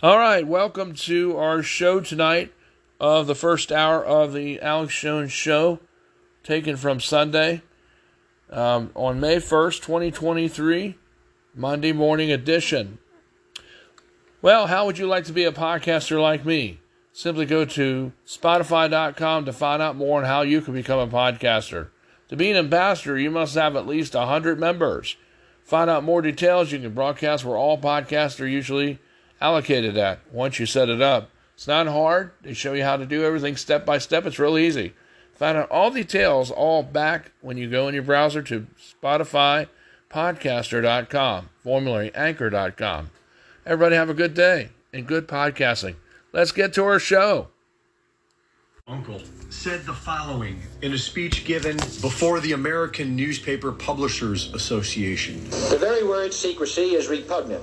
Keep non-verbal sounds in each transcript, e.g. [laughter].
All right, welcome to our show tonight of the first hour of the Alex Jones Show, taken from Sunday um, on May 1st, 2023, Monday morning edition. Well, how would you like to be a podcaster like me? Simply go to Spotify.com to find out more on how you can become a podcaster. To be an ambassador, you must have at least 100 members. Find out more details. You can broadcast where all podcasts are usually allocated at once you set it up. It's not hard. They show you how to do everything step by step. It's real easy. Find out all details all back when you go in your browser to Spotify podcaster.com, formulary anchor.com. Everybody have a good day and good podcasting. Let's get to our show. Uncle said the following in a speech given before the American Newspaper Publishers Association. The very word secrecy is repugnant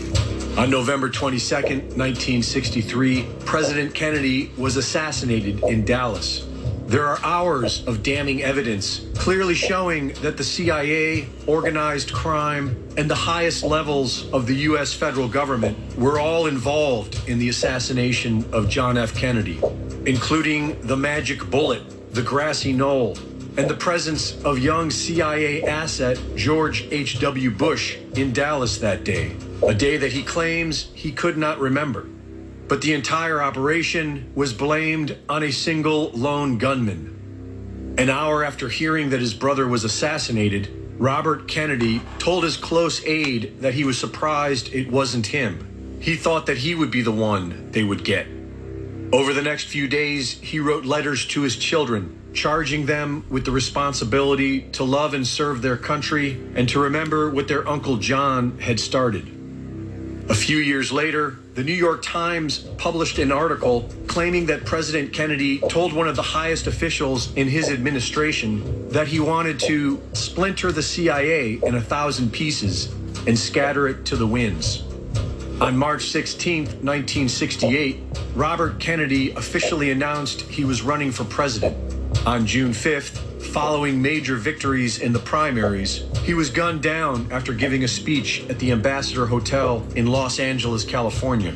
On November 22, 1963, President Kennedy was assassinated in Dallas. There are hours of damning evidence clearly showing that the CIA, organized crime, and the highest levels of the U.S. federal government were all involved in the assassination of John F. Kennedy, including the magic bullet, the grassy knoll, and the presence of young CIA asset George H.W. Bush in Dallas that day, a day that he claims he could not remember. But the entire operation was blamed on a single lone gunman. An hour after hearing that his brother was assassinated, Robert Kennedy told his close aide that he was surprised it wasn't him. He thought that he would be the one they would get. Over the next few days, he wrote letters to his children, charging them with the responsibility to love and serve their country and to remember what their Uncle John had started. A few years later, the New York Times published an article claiming that President Kennedy told one of the highest officials in his administration that he wanted to splinter the CIA in a thousand pieces and scatter it to the winds. On March 16, 1968, Robert Kennedy officially announced he was running for president. On June 5th, following major victories in the primaries, he was gunned down after giving a speech at the Ambassador Hotel in Los Angeles, California.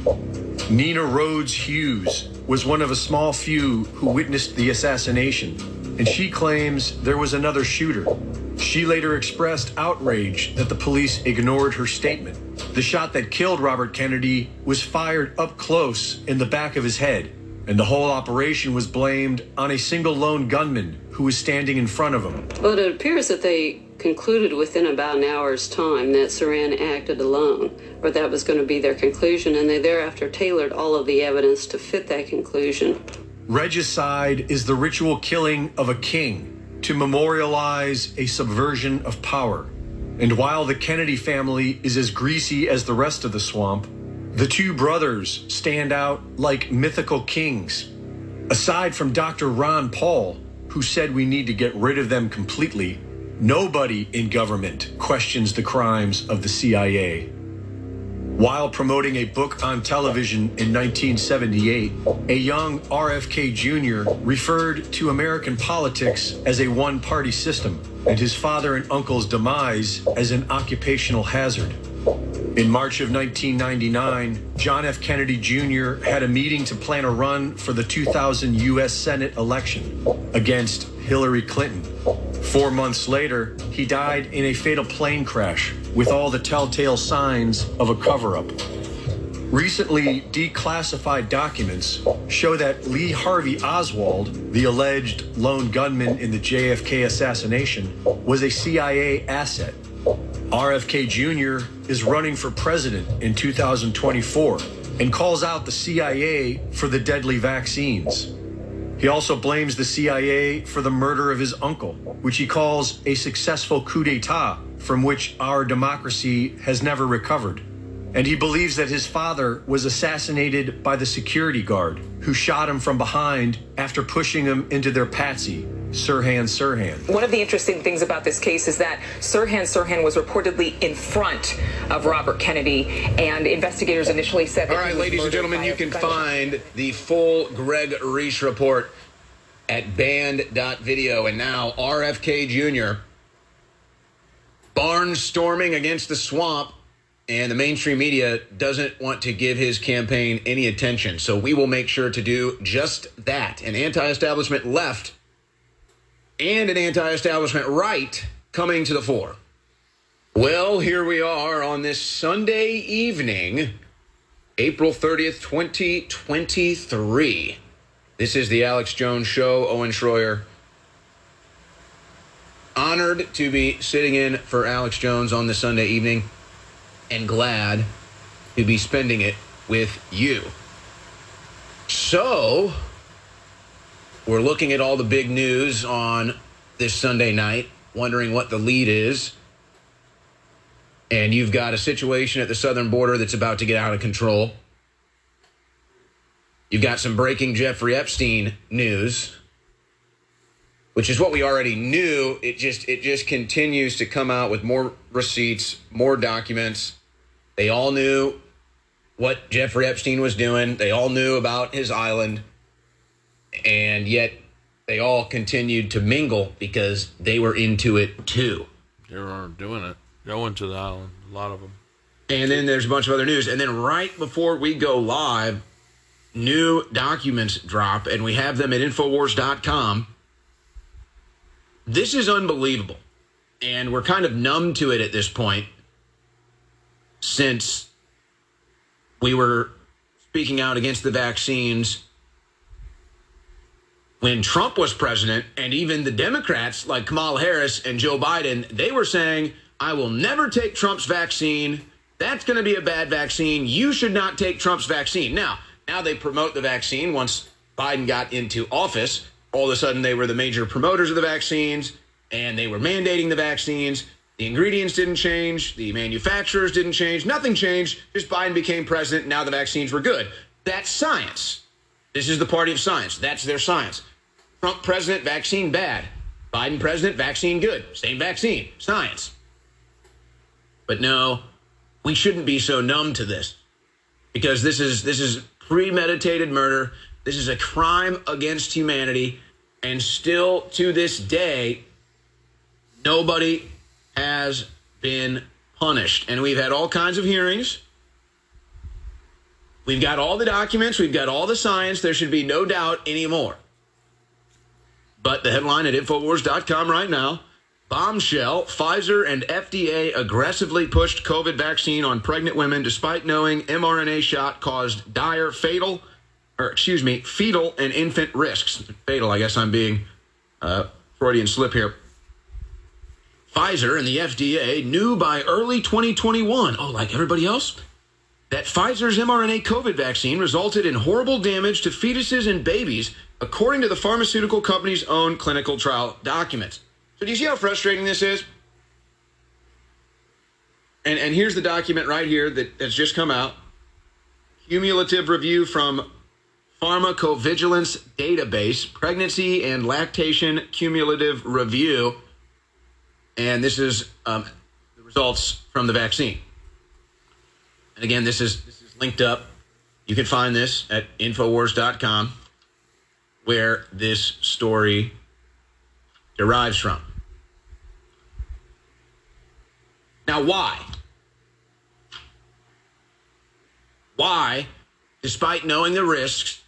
Nina Rhodes Hughes was one of a small few who witnessed the assassination, and she claims there was another shooter. She later expressed outrage that the police ignored her statement. The shot that killed Robert Kennedy was fired up close in the back of his head, and the whole operation was blamed on a single lone gunman who was standing in front of him. Well, it appears that they concluded within about an hour's time that Sirhan acted alone, or that was going to be their conclusion, and they thereafter tailored all of the evidence to fit that conclusion. Regicide is the ritual killing of a king to memorialize a subversion of power. And while the Kennedy family is as greasy as the rest of the swamp, the two brothers stand out like mythical kings. Aside from Dr. Ron Paul, who said we need to get rid of them completely, nobody in government questions the crimes of the CIA. While promoting a book on television in 1978, a young RFK Jr. referred to American politics as a one party system and his father and uncle's demise as an occupational hazard. In March of 1999, John F. Kennedy Jr. had a meeting to plan a run for the 2000 U.S. Senate election against Hillary Clinton. Four months later, he died in a fatal plane crash with all the telltale signs of a cover up. Recently declassified documents show that Lee Harvey Oswald, the alleged lone gunman in the JFK assassination, was a CIA asset. RFK Jr. is running for president in 2024 and calls out the CIA for the deadly vaccines. He also blames the CIA for the murder of his uncle, which he calls a successful coup d'etat from which our democracy has never recovered. And he believes that his father was assassinated by the security guard who shot him from behind after pushing him into their patsy, Sirhan Sirhan. One of the interesting things about this case is that Sirhan Sirhan was reportedly in front of Robert Kennedy, and investigators initially said that All he was ladies and gentlemen, you can gunshot. find the full Greg Reese report at band.video. And now RFK Jr. barnstorming against the swamp, and the mainstream media doesn't want to give his campaign any attention. So we will make sure to do just that. An anti establishment left and an anti establishment right coming to the fore. Well, here we are on this Sunday evening. April 30th, 2023. This is the Alex Jones Show. Owen Schroyer. Honored to be sitting in for Alex Jones on this Sunday evening and glad to be spending it with you. So, we're looking at all the big news on this Sunday night, wondering what the lead is and you've got a situation at the southern border that's about to get out of control. You've got some breaking Jeffrey Epstein news, which is what we already knew. It just it just continues to come out with more receipts, more documents. They all knew what Jeffrey Epstein was doing. They all knew about his island. And yet they all continued to mingle because they were into it too. They were doing it, going to the island. A lot of them. And then there's a bunch of other news. And then right before we go live, new documents drop, and we have them at Infowars.com. This is unbelievable. And we're kind of numb to it at this point since we were speaking out against the vaccines when Trump was president, and even the Democrats like Kamala Harris and Joe Biden, they were saying, I will never take Trump's vaccine. That's going to be a bad vaccine. You should not take Trump's vaccine. Now, now they promote the vaccine once Biden got into office. All of a sudden, they were the major promoters of the vaccines and they were mandating the vaccines. The ingredients didn't change, the manufacturers didn't change, nothing changed. Just Biden became president. Now the vaccines were good. That's science. This is the party of science. That's their science. Trump president, vaccine bad. Biden president, vaccine good. Same vaccine, science. But no, we shouldn't be so numb to this because this is this is premeditated murder. This is a crime against humanity, and still to this day, nobody has been punished. And we've had all kinds of hearings. We've got all the documents, we've got all the science. There should be no doubt anymore. But the headline at Infowars.com right now Bombshell Pfizer and FDA aggressively pushed COVID vaccine on pregnant women despite knowing mRNA shot caused dire fatal, or excuse me, fetal and infant risks. Fatal, I guess I'm being uh, Freudian slip here. Pfizer and the FDA knew by early 2021, oh, like everybody else, that Pfizer's mRNA COVID vaccine resulted in horrible damage to fetuses and babies, according to the pharmaceutical company's own clinical trial documents. So, do you see how frustrating this is? And, and here's the document right here that, that's just come out cumulative review from Pharmacovigilance Database, Pregnancy and Lactation Cumulative Review. And this is um, the results from the vaccine. And again, this is this is linked up. You can find this at infowars.com where this story derives from. Now, why? Why, despite knowing the risks,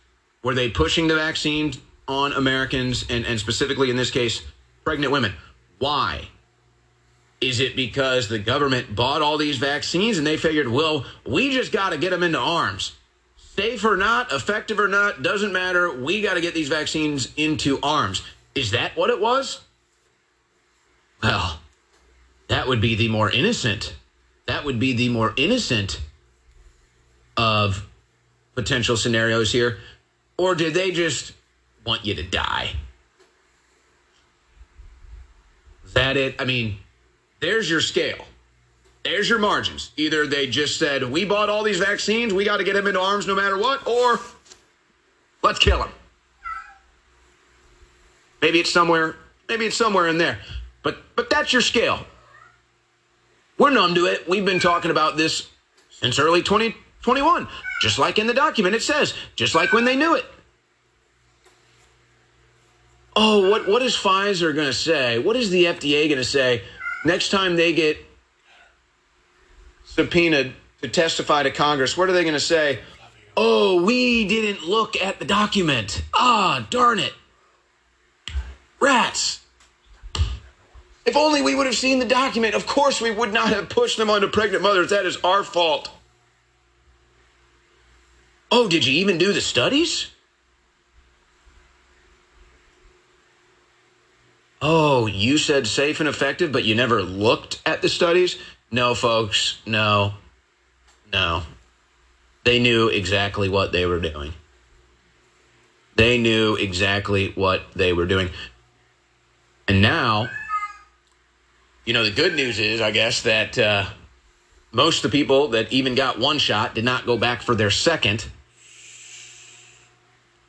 were they pushing the vaccine on Americans and, and specifically in this case, pregnant women? Why? Is it because the government bought all these vaccines and they figured, well, we just got to get them into arms? Safe or not, effective or not, doesn't matter. We got to get these vaccines into arms. Is that what it was? Well, that would be the more innocent. That would be the more innocent of potential scenarios here. Or did they just want you to die? Is that it? I mean, there's your scale. there's your margins. Either they just said, we bought all these vaccines, we got to get him into arms no matter what, or let's kill him. Maybe it's somewhere, maybe it's somewhere in there. But but that's your scale. We're numb to it. We've been talking about this since early 2021. Just like in the document it says, just like when they knew it. Oh, what what is Pfizer going to say? What is the FDA going to say next time they get subpoenaed to testify to Congress? What are they going to say? Oh, we didn't look at the document. Ah, darn it. Rats. If only we would have seen the document. Of course, we would not have pushed them onto pregnant mothers. That is our fault. Oh, did you even do the studies? Oh, you said safe and effective, but you never looked at the studies? No, folks, no, no. They knew exactly what they were doing. They knew exactly what they were doing. And now, you know, the good news is, I guess, that uh, most of the people that even got one shot did not go back for their second.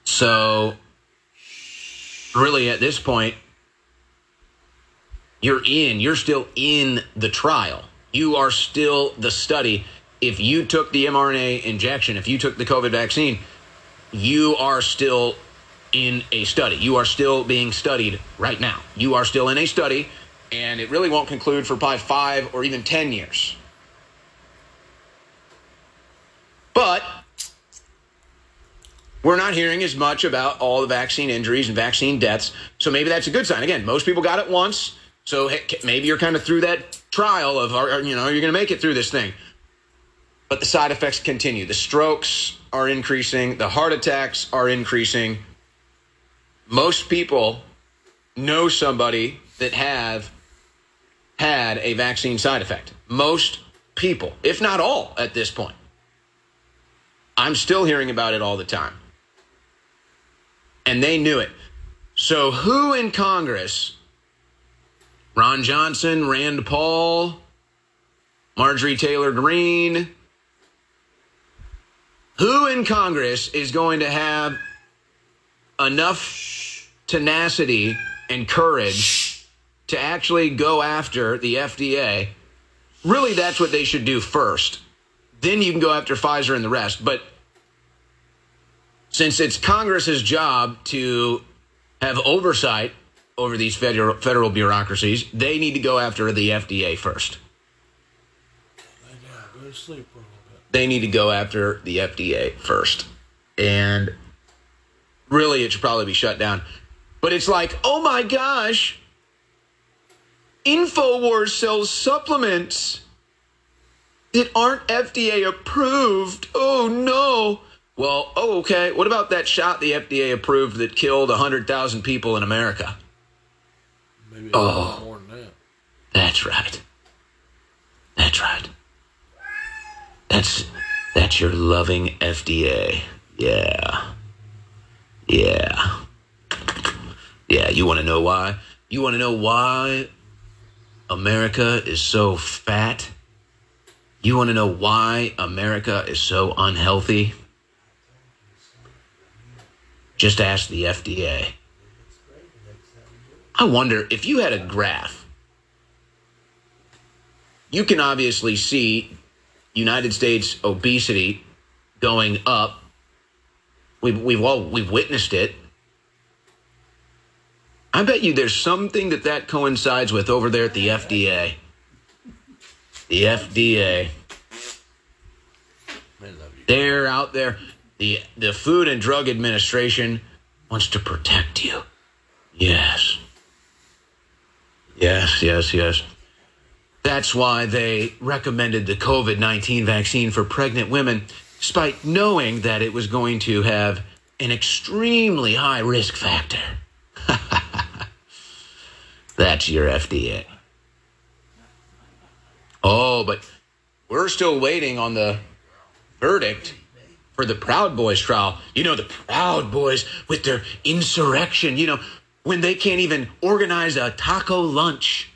So, really, at this point, you're in, you're still in the trial. You are still the study. If you took the mRNA injection, if you took the COVID vaccine, you are still in a study. You are still being studied right now. You are still in a study, and it really won't conclude for probably five or even 10 years. But we're not hearing as much about all the vaccine injuries and vaccine deaths. So maybe that's a good sign. Again, most people got it once. So maybe you're kind of through that trial of, you know, you're going to make it through this thing. But the side effects continue. The strokes are increasing, the heart attacks are increasing most people know somebody that have had a vaccine side effect. Most people, if not all at this point. I'm still hearing about it all the time. And they knew it. So, who in Congress, Ron Johnson, Rand Paul, Marjorie Taylor Greene, who in Congress is going to have enough tenacity and courage to actually go after the FDA, really that's what they should do first. Then you can go after Pfizer and the rest. But since it's Congress's job to have oversight over these federal, federal bureaucracies, they need to go after the FDA first. They need to go after the FDA first. And really it should probably be shut down. But it's like, oh my gosh, InfoWars sells supplements that aren't FDA approved. Oh no. Well, oh, okay. What about that shot the FDA approved that killed 100,000 people in America? Maybe oh, more than that. That's right. That's right. That's that's your loving FDA. Yeah. Yeah. Yeah, you want to know why? You want to know why America is so fat? You want to know why America is so unhealthy? Just ask the FDA. I wonder if you had a graph, you can obviously see United States obesity going up We've we've all we've witnessed it. I bet you there's something that that coincides with over there at the FDA. The FDA. They're out there. The the Food and Drug Administration wants to protect you. Yes. Yes, yes, yes. That's why they recommended the COVID 19 vaccine for pregnant women despite knowing that it was going to have an extremely high risk factor. [laughs] That's your FDA. Oh, but we're still waiting on the verdict for the Proud Boys trial. You know, the Proud Boys with their insurrection, you know, when they can't even organize a taco lunch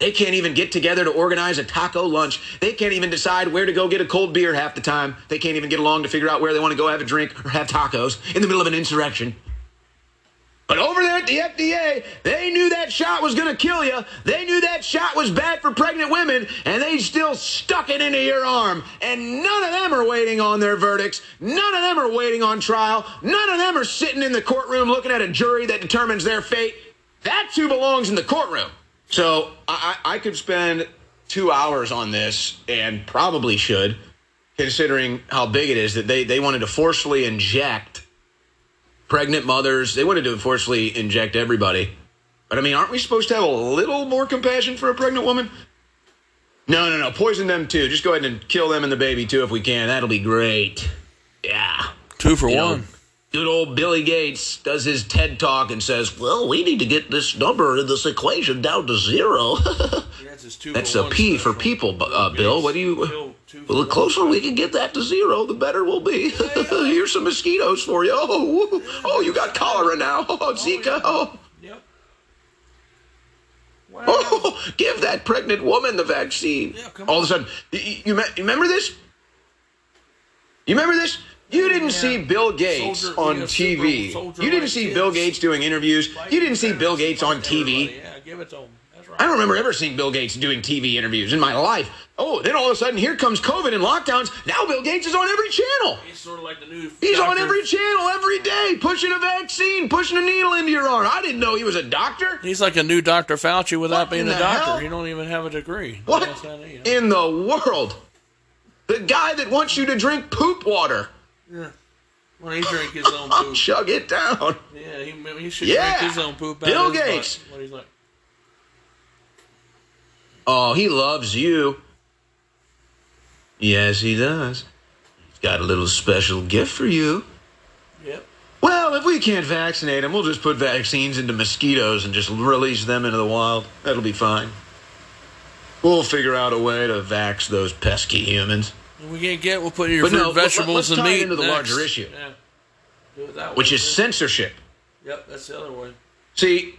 They can't even get together to organize a taco lunch. They can't even decide where to go get a cold beer half the time. They can't even get along to figure out where they want to go have a drink or have tacos in the middle of an insurrection. But over there at the FDA, they knew that shot was going to kill you. They knew that shot was bad for pregnant women, and they still stuck it into your arm. And none of them are waiting on their verdicts. None of them are waiting on trial. None of them are sitting in the courtroom looking at a jury that determines their fate. That's who belongs in the courtroom. So I, I could spend two hours on this and probably should, considering how big it is that they, they wanted to forcefully inject pregnant mothers. They wanted to forcefully inject everybody. But I mean, aren't we supposed to have a little more compassion for a pregnant woman? No, no, no. Poison them too. Just go ahead and kill them and the baby too if we can. That'll be great. Yeah. Two for You know, one. good old Billy Gates does his TED talk and says, "Well, we need to get this number in this equation down to zero. [laughs] That's a P for people, uh, Bill. What do you? Well, the closer we can get that to zero, the better we'll be. [laughs] Here's some mosquitoes for you. Oh, oh, you got cholera now. [laughs] Oh, oh, Zika. Oh. Yep. [laughs] Oh, give that pregnant woman the vaccine. Yeah, All of a sudden, you, you, remember this? You remember this? You didn't see Bill Gates Soldier- on yeah, TV. You didn't see kids. Bill Gates doing interviews. You didn't see Bill Gates on TV. Yeah, give it to him. Right. I don't remember ever seeing Bill Gates doing TV interviews in my life. Oh, then all of a sudden, here comes COVID and lockdowns. Now Bill Gates is on every channel. He's sort of like the new. He's on every channel every day, pushing a vaccine, pushing a needle into your arm. I didn't know he was a doctor. He's like a new Dr. Fauci without What being a doctor. hell? He don't even have a degree. What That's not it, in the world? The guy that wants you to drink poop water. Yeah. When he drink his [laughs] own poop. Chug it down. Yeah, he, he should Yeah. drink his own poop. out Bill of his butt. Gates. What he's like. Oh, he loves you. Yes, he does. He's got a little special gift for you. Yep. Well, if we can't vaccinate them, we'll just put vaccines into mosquitoes and just release them into the wild. That'll be fine. We'll figure out a way to vax those pesky humans, we can't get, we'll put your But fruit, no, let- vegetables, let's and meat into the next. larger issue. Yeah. Do it that which is censorship. Yep, that's the other one. See,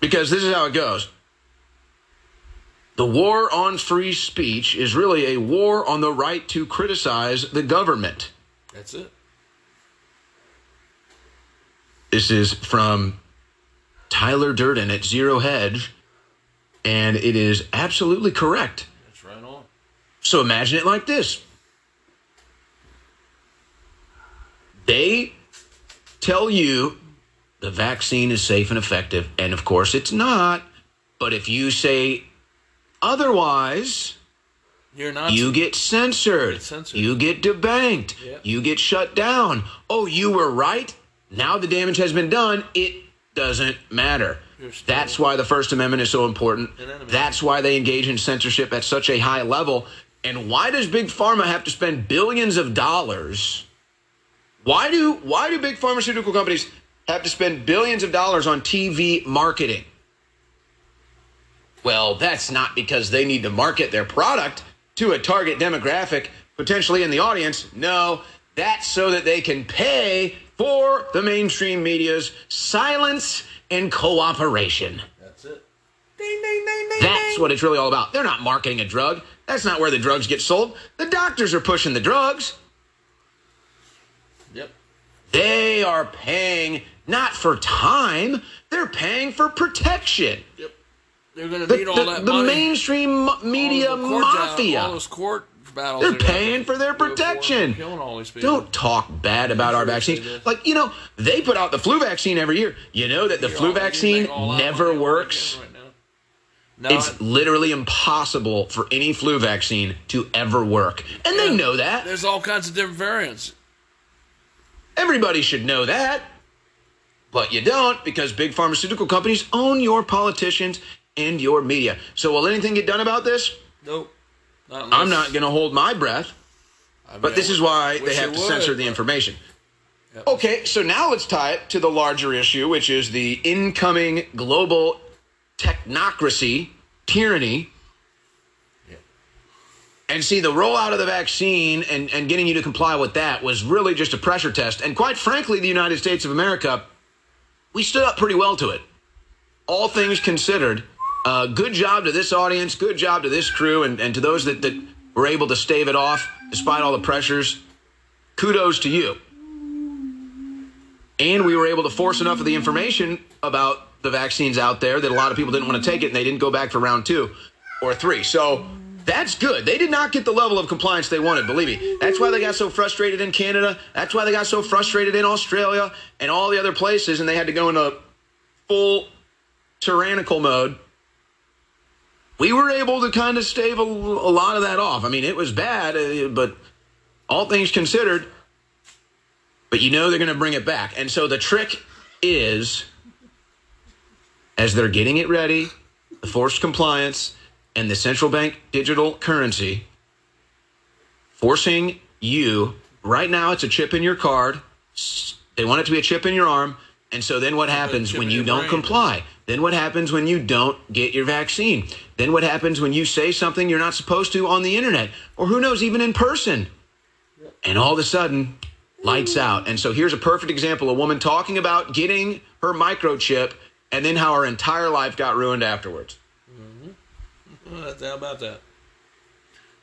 because this is how it goes. The war on free speech is really a war on the right to criticize the government. That's it. This is from Tyler Durden at Zero Hedge, and it is absolutely correct. That's right on. So imagine it like this they tell you the vaccine is safe and effective, and of course it's not. But if you say otherwise, You're not. you get censored. Get censored. You get debanked. Yep. You get shut down. Oh, you were right. Now the damage has been done. It doesn't matter. That's why the First Amendment is so important. That's why they engage in censorship at such a high level. And why does Big Pharma have to spend billions of dollars? Why do why do big pharmaceutical companies have to spend billions of dollars on TV marketing? Well, that's not because they need to market their product to a target demographic potentially in the audience. No, that's so that they can pay for the mainstream media's silence and cooperation. That's it. That's what it's really all about. They're not marketing a drug. That's not where the drugs get sold. The doctors are pushing the drugs. Yep. They are paying not for time, they're paying for protection. Yep. They're going to The, all that the money. mainstream media the mafia. all those court battles. They're paying for their protection. killing all these people. Don't talk bad about our vaccines. Like, you know, they put out the flu vaccine every year. You know that the You're flu vaccine make all out never works. Right now. It's literally impossible for any flu vaccine to ever work. And they know that. there's all kinds of different variants. Everybody should know that. But you don't because big pharmaceutical companies own your politicians and your media. So will anything get done about this? Nope. Not I'm not going to hold my breath. I But this is why they have to would, censor the information. Okay, so now let's tie it to the larger issue, which is the incoming global technocracy tyranny. And see, the rollout of the vaccine and, and getting you to comply with that was really just a pressure test. And quite frankly, the United States of America, we stood up pretty well to it. All things considered, Uh, good job to this audience. Good job to this crew, and, and to those that, that were able to stave it off despite all the pressures. Kudos to you. And we were able to force enough of the information about the vaccines out there that a lot of people didn't want to take it, and they didn't go back for round two or three. So that's good. They did not get the level of compliance they wanted, believe me. That's why they got so frustrated in Canada. That's why they got so frustrated in Australia and all the other places, and they had to go into full tyrannical mode. We were able to kind of stave a, a lot of that off. I mean, it was bad, uh, but all things considered, but you know they're going to bring it back. And so the trick is, as they're getting it ready, the forced compliance and the central bank digital currency, forcing you, right now it's a chip in your card. They want it to be a chip in your arm. And so then what happens when you don't brain. comply? Then what happens when you don't get your vaccine? Then what happens when you say something you're not supposed to on the internet? Or who knows, even in person? And all of a sudden, lights hmm. out. And so here's a perfect example a woman talking about getting her microchip and then how her entire life got ruined afterwards. Mm-hmm. Well, How about that?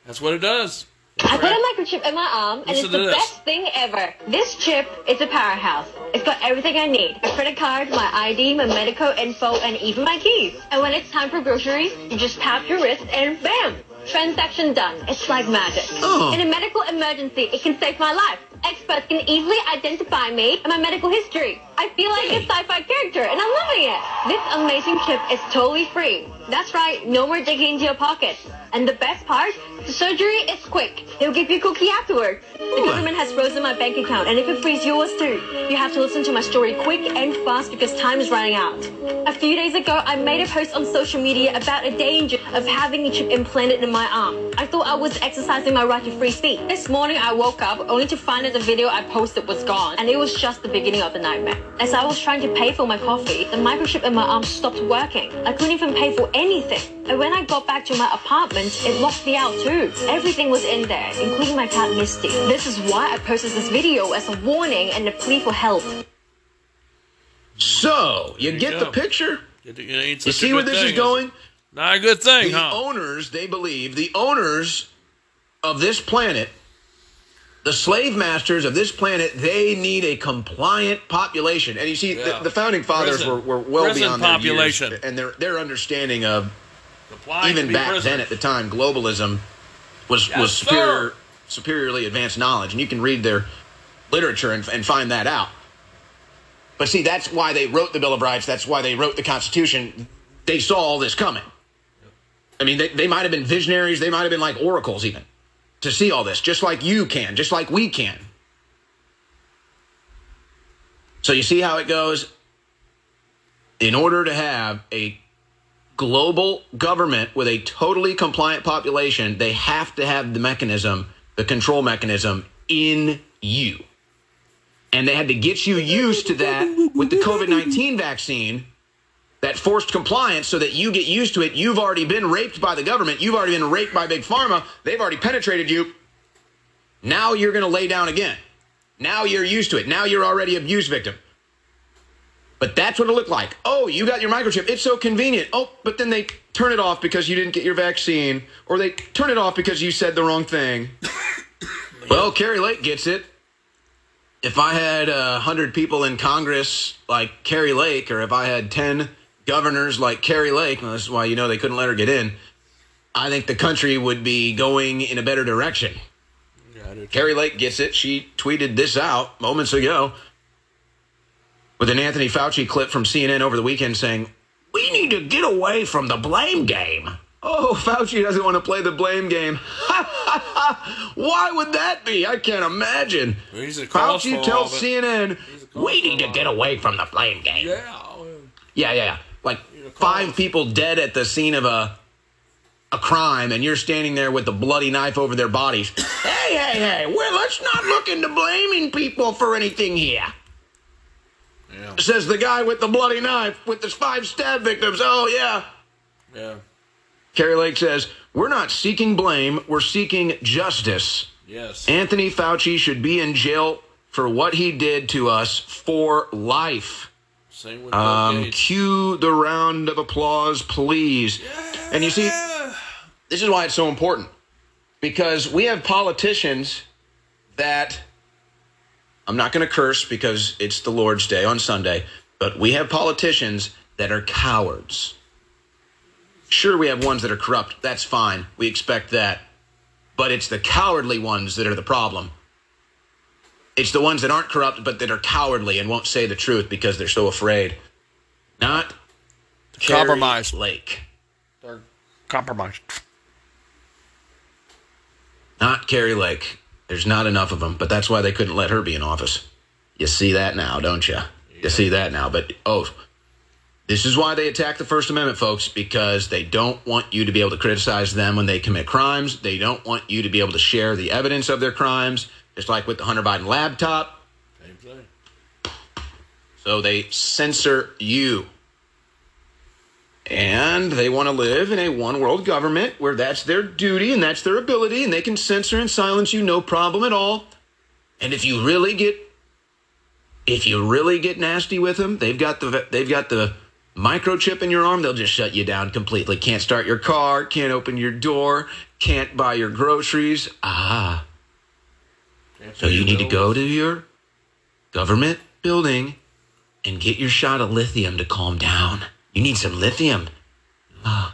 That's what it does. I put a microchip in my arm, and it's the this. best thing ever. This chip is a powerhouse. It's got everything I need. My credit card, my ID, my medical info, and even my keys. And when it's time for groceries, you just tap your wrist and bam! Transaction done. It's like magic. Oh. In a medical emergency, it can save my life. Experts can easily identify me and my medical history. I feel like a sci-fi character, and I'm loving it. This amazing chip is totally free. That's right, no more digging into your pockets. And the best part, the surgery is quick. They'll give you a cookie afterwards. The government has frozen my bank account, and it could freeze yours too. You have to listen to my story quick and fast because time is running out. A few days ago, I made a post on social media about a danger of having a chip implanted in my arm. I thought I was exercising my right to free speech. This morning, I woke up only to find that the video I posted was gone, and it was just the beginning of the nightmare. As I was trying to pay for my coffee, the microchip in my arm stopped working. I couldn't even pay for anything. And when I got back to my apartment, it locked me out too. Everything was in there, including my cat Misty. This is why I posted this video as a warning and a plea for help. So, you you get go. the picture? It, it ain't You see where good this is thing, going? Not a good thing, The huh? owners, they believe, the owners of this planet, the slave masters of this planet, they need a compliant population. And you see, Yeah. the, the founding fathers Prison. were, were well Prison beyond their population. years, and their their understanding of Applying even back prisoners. then at the time, globalism was Yes, was sir. superior, superiorly advanced knowledge, and you can read their literature and, and find that out. But see, that's why they wrote the Bill of Rights. That's why they wrote the Constitution. They saw all this coming. I mean, they, they might have been visionaries. They might have been like oracles, even to see all this, just like you can, just like we can. So you see how it goes. In order to have a global government with a totally compliant population, they have to have the mechanism, the control mechanism in you. And they had to get you used to that with the COVID 19 vaccine, that forced compliance, so that you get used to it. You've already been raped by the government, you've already been raped by Big Pharma, they've already penetrated you. Now you're going to lay down again. Now you're used to it. Now you're already abuse victim. But that's what it looked like. Oh, you got your microchip. It's so convenient. Oh, but then they turn it off because you didn't get your vaccine, or they turn it off because you said the wrong thing. [laughs] well, Kari Lake gets it. If I had uh, a hundred people in Congress like Kari Lake, or if I had ten governors like Kari Lake, well, this is why you know they couldn't let her get in. I think the country would be going in a better direction. Yeah, Kari Lake gets it. She tweeted this out moments ago with an Anthony Fauci clip from CNN over the weekend saying, We need to get away from the blame game. Oh, Fauci doesn't want to play the blame game. [laughs] Why would that be? I can't imagine. Well, he's a cause Fauci tells all of it. CNN, We need to get away from the blame game. Yeah. Yeah, yeah, yeah. Like five people dead at the scene of a a crime, and you're standing there with the bloody knife over their bodies. [coughs] hey, hey, hey! Well, let's not look into blaming people for anything here. Yeah. Says the guy with the bloody knife with his five stab victims. Oh yeah. Yeah. Kari Lake says we're not seeking blame. We're seeking justice. Yes. Anthony Fauci should be in jail for what he did to us for life. Same with Um, cue the round of applause, please. And you see, this is why it's so important because we have politicians that I'm not going to curse because it's the Lord's Day on Sunday, but we have politicians that are cowards. Sure, we have ones that are corrupt. That's fine. We expect that. But it's the cowardly ones that are the problem. It's the ones that aren't corrupt, but that are cowardly and won't say the truth because they're so afraid. Not Kari compromise. Lake. They're compromised. Not Kari Lake. There's not enough of them, but that's why they couldn't let her be in office. You see that now, don't you? You see that now. But, oh, this is why they attack the First Amendment, folks, because they don't want you to be able to criticize them when they commit crimes. They don't want you to be able to share the evidence of their crimes, just like with the Hunter Biden laptop. Same thing. So they censor you. And they want to live in a one world government where that's their duty and that's their ability, and they can censor and silence you no problem at all. And if you really get if you really get nasty with them, they've got the they've got the microchip in your arm, they'll just shut you down completely. Can't start your car, can't open your door, can't buy your groceries. Ah. So you need to go to your government building and get your shot of lithium to calm down. You need some lithium. You out.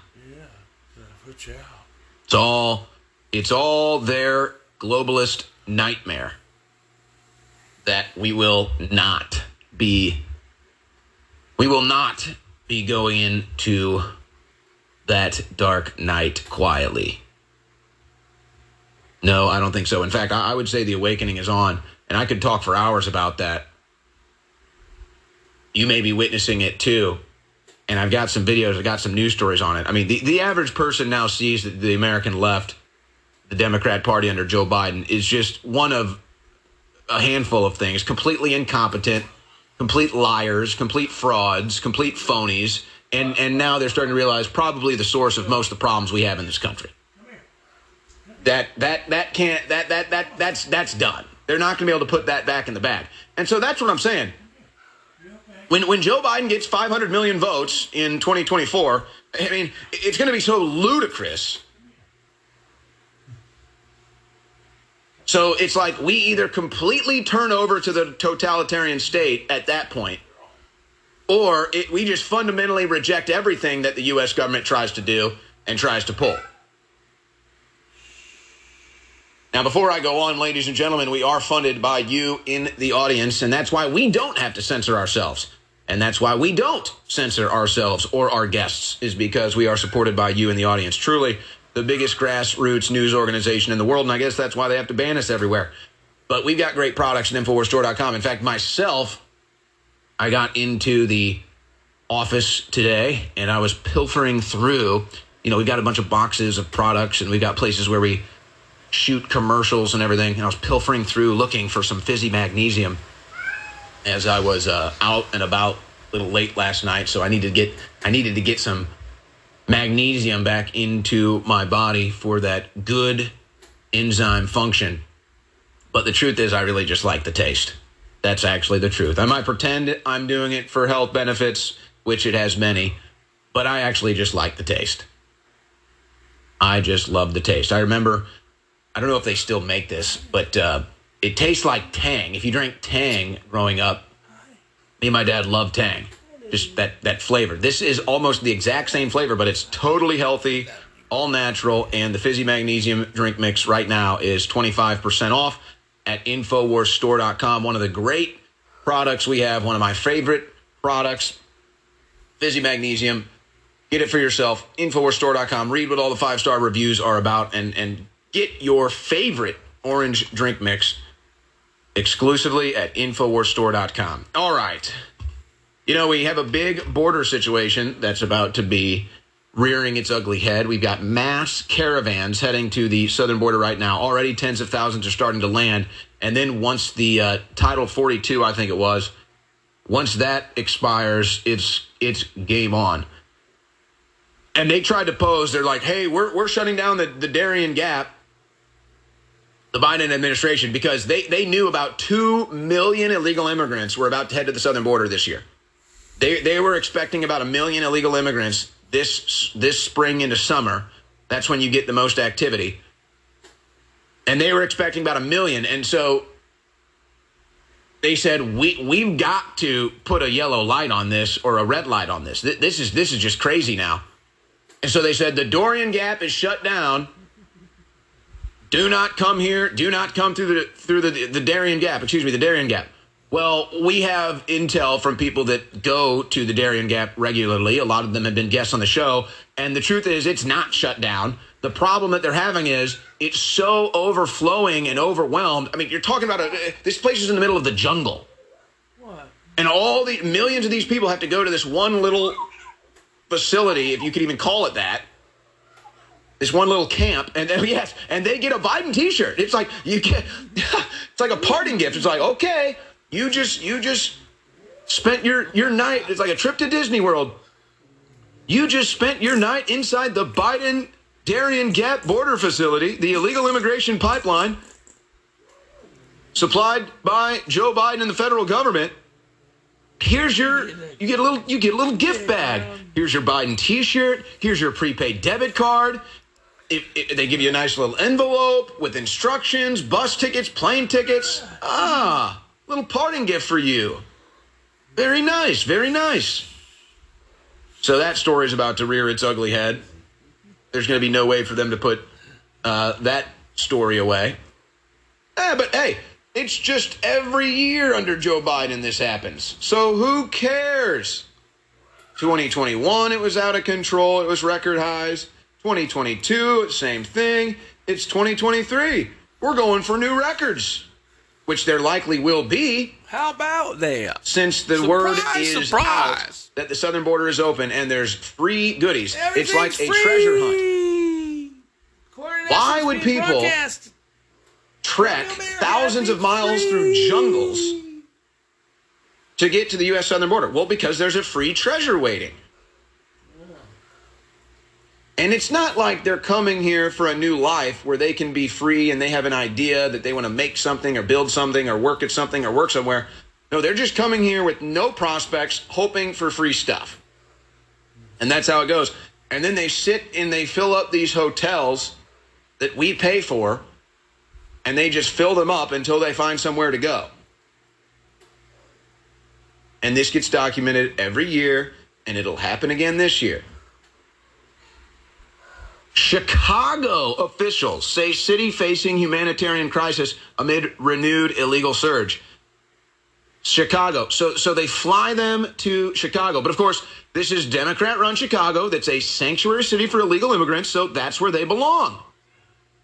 It's all it's all their globalist nightmare that we will not be we will not be going into that dark night quietly. No, I don't think so. In fact, I I would say the awakening is on, and I could talk for hours about that. You may be witnessing it too. And I've got some videos, I've got some news stories on it. I mean, the, the average person now sees that the American left, the Democrat Party under Joe Biden, is just one of a handful of things completely incompetent, complete liars, complete frauds, complete phonies. And, and now they're starting to realize probably the source of most of the problems we have in this country. That that that can't that that that that's that's done. They're not going to be able to put that back in the bag. And so that's what I'm saying. When when Joe Biden gets 500 million votes in 2024, I mean, it's going to be so ludicrous. So it's like we either completely turn over to the totalitarian state at that point, or it, we just fundamentally reject everything that the U.S. government tries to do and tries to pull. Now, before I go on, ladies and gentlemen, we are funded by you in the audience, and that's why we don't have to censor ourselves. And that's why we don't censor ourselves or our guests, is because we are supported by you in the audience. Truly, the biggest grassroots news organization in the world, and I guess that's why they have to ban us everywhere. But we've got great products at InfoWarsStore.com. In fact, myself, I got into the office today and I was pilfering through. You know, we've got a bunch of boxes of products and we've got places where we shoot commercials and everything. And I was pilfering through looking for some fizzy magnesium as I was uh, out and about a little late last night. So I needed to get I needed to get some magnesium back into my body for that good enzyme function. But the truth is, I really just like the taste. That's actually the truth. I might pretend I'm doing it for health benefits, which it has many, but I actually just like the taste. I just love the taste. I remember, I don't know if they still make this, but uh, it tastes like Tang. If you drank Tang growing up, me and my dad loved Tang. Just that that flavor. This is almost the exact same flavor, but it's totally healthy, all natural, and the fizzy magnesium drink mix right now is 25% off at InfoWarsStore.com. One of the great products we have, one of my favorite products, fizzy magnesium. Get it for yourself. InfoWarsStore.com. Read what all the five star reviews are about and, and get your favorite orange drink mix exclusively at InfoWarsStore.com. All right. You know, we have a big border situation that's about to be rearing its ugly head. We've got mass caravans heading to the southern border right now. Already tens of thousands are starting to land. And then once the uh, Title 42, I think it was, once that expires, it's it's game on. And they tried to pose, they're like, hey, we're, we're shutting down the, the Darien Gap, the Biden administration, because they, they knew about 2 million illegal immigrants were about to head to the southern border this year. They they were expecting about a million illegal immigrants this this spring into summer. That's when you get the most activity. And they were expecting about a million, and so they said we we've got to put a yellow light on this or a red light on this. This is this is just crazy now. And so they said the Darien Gap is shut down. Do not come here. Do not come through the through the the Darien Gap. Excuse me, the Darien Gap. Well, we have intel from people that go to the Darien Gap regularly. A lot of them have been guests on the show. And the truth is, it's not shut down. The problem that they're having is it's so overflowing and overwhelmed. I mean, you're talking about a, uh, this place is in the middle of the jungle. What? And all the millions of these people have to go to this one little facility, if you could even call it that. This one little camp, and then [laughs] yes, and they get a Biden T-shirt. It's like you get, [laughs] it's like a parting gift. It's like okay, you just you just spent your your night. It's like a trip to Disney World. You just spent your night inside the Biden Darien Gap border facility, the illegal immigration pipeline supplied by Joe Biden and the federal government. Here's your you get a little you get a little gift bag. Here's your Biden T-shirt. Here's your prepaid debit card. If, if they give you a nice little envelope with instructions, bus tickets, plane tickets. Ah, little parting gift for you. Very nice, very nice. So that story is about to rear its ugly head. There's going to be no way for them to put uh, that story away. Eh, but hey, it's just every year under Joe Biden this happens. So who cares? 2021, it was out of control. It was record highs. 2022, same thing. It's 2023. We're going for new records, which there likely will be. How about that? Since the surprise, word is surprise. out that the southern border is open and there's free goodies. It's like a treasure hunt. Why would people broadcast. trek thousands of miles through jungles to get to the U.S. southern border? Well, because there's a free treasure waiting. And it's not like they're coming here for a new life where they can be free and they have an idea that they want to make something or build something or work at something or work somewhere. No, they're just coming here with no prospects, hoping for free stuff. And that's how it goes. And then they sit and they fill up these hotels that we pay for, and they just fill them up until they find somewhere to go. And this gets documented every year, and it'll happen again this year. Chicago officials say city facing humanitarian crisis amid renewed illegal surge. Chicago. So so they fly them to Chicago. But of course, this is Democrat run Chicago that's a sanctuary city for illegal immigrants, so that's where they belong.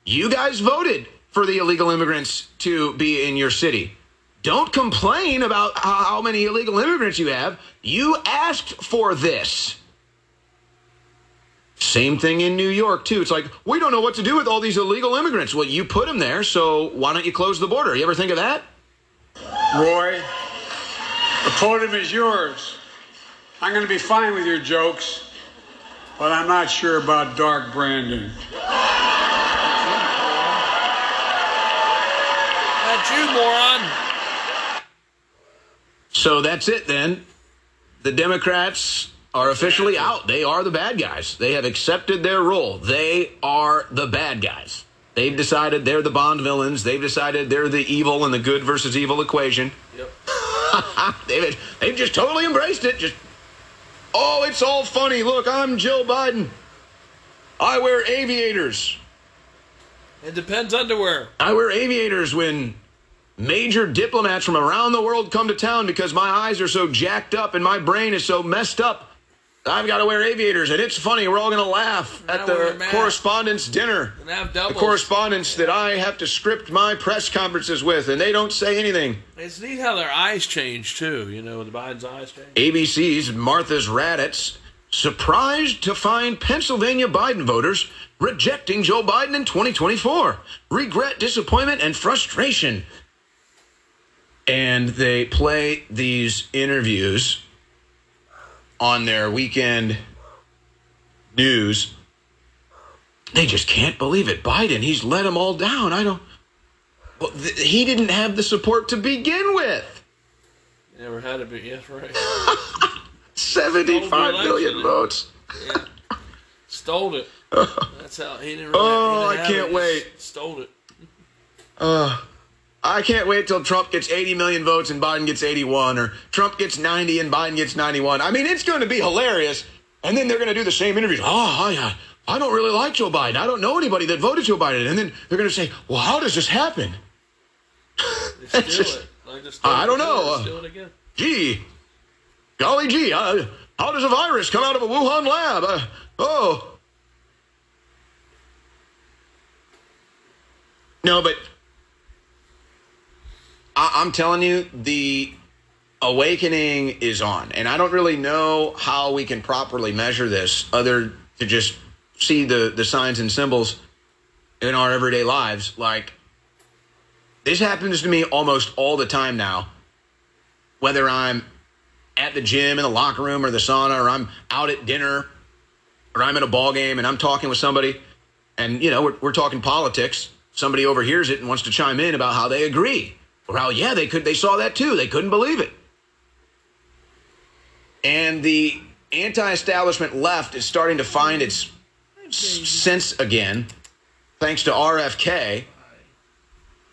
You guys voted for the illegal immigrants to be in your city. Don't complain about how many illegal immigrants you have. You asked for this. Same thing in New York, too. It's like, we don't know what to do with all these illegal immigrants. Well, you put them there, so why don't you close the border? You ever think of that? Roy, the podium is yours. I'm going to be fine with your jokes, but I'm not sure about Dark Brandon. That's you, moron. So that's it then. The Democrats are officially out. They are the bad guys. They have accepted their role. They are the bad guys. They've decided they're the Bond villains. They've decided they're the evil and the good versus evil equation. Yep. [laughs] they've, they've just totally embraced it. Just, oh, it's all funny. Look, I'm Jill Biden. I wear aviators. It depends underwear. I wear aviators when major diplomats from around the world come to town because my eyes are so jacked up and my brain is so messed up. I've got to wear aviators, and it's funny. We're all going to laugh at the correspondence dinner. The doubles. correspondents that I have to script my press conferences with, and they don't say anything. It's neat how their eyes change too. You know, the Biden's eyes change. ABC's Martha's Raddatz surprised to find Pennsylvania Biden voters rejecting Joe Biden in 2024. Regret, disappointment, and frustration. And they play these interviews on their weekend news. They just can't believe it. Biden, he's let them all down. I don't. Well, th- he didn't have the support to begin with. Never had it, but yes, right. [laughs] 75 million votes. Yeah. Stole it. [laughs] That's how he didn't. Really, Oh, he didn't I can't it, wait. Stole it. Uh, I can't wait till Trump gets 80 million votes and Biden gets 81, or Trump gets 90 and Biden gets 91. I mean, it's going to be hilarious. And then they're going to do the same interviews. Oh, I, I don't really like Joe Biden. I don't know anybody that voted Joe Biden. And then they're going to say, well, how does this happen? Steal [laughs] just- just I don't know. they Steal it again. Gee, golly gee, uh, how does a virus come out of a Wuhan lab? Uh, oh. No, but I- I'm telling you, the awakening is on. And I don't really know how we can properly measure this other to just see the, the signs and symbols in our everyday lives. Like, this happens to me almost all the time now whether I'm at the gym, in the locker room, or the sauna, or I'm out at dinner, or I'm at a ball game and I'm talking with somebody, and you know we're, we're talking politics. Somebody overhears it and wants to chime in about how they agree, how yeah they could they saw that too. They couldn't believe it. And the anti-establishment left is starting to find its sense again, thanks to RFK,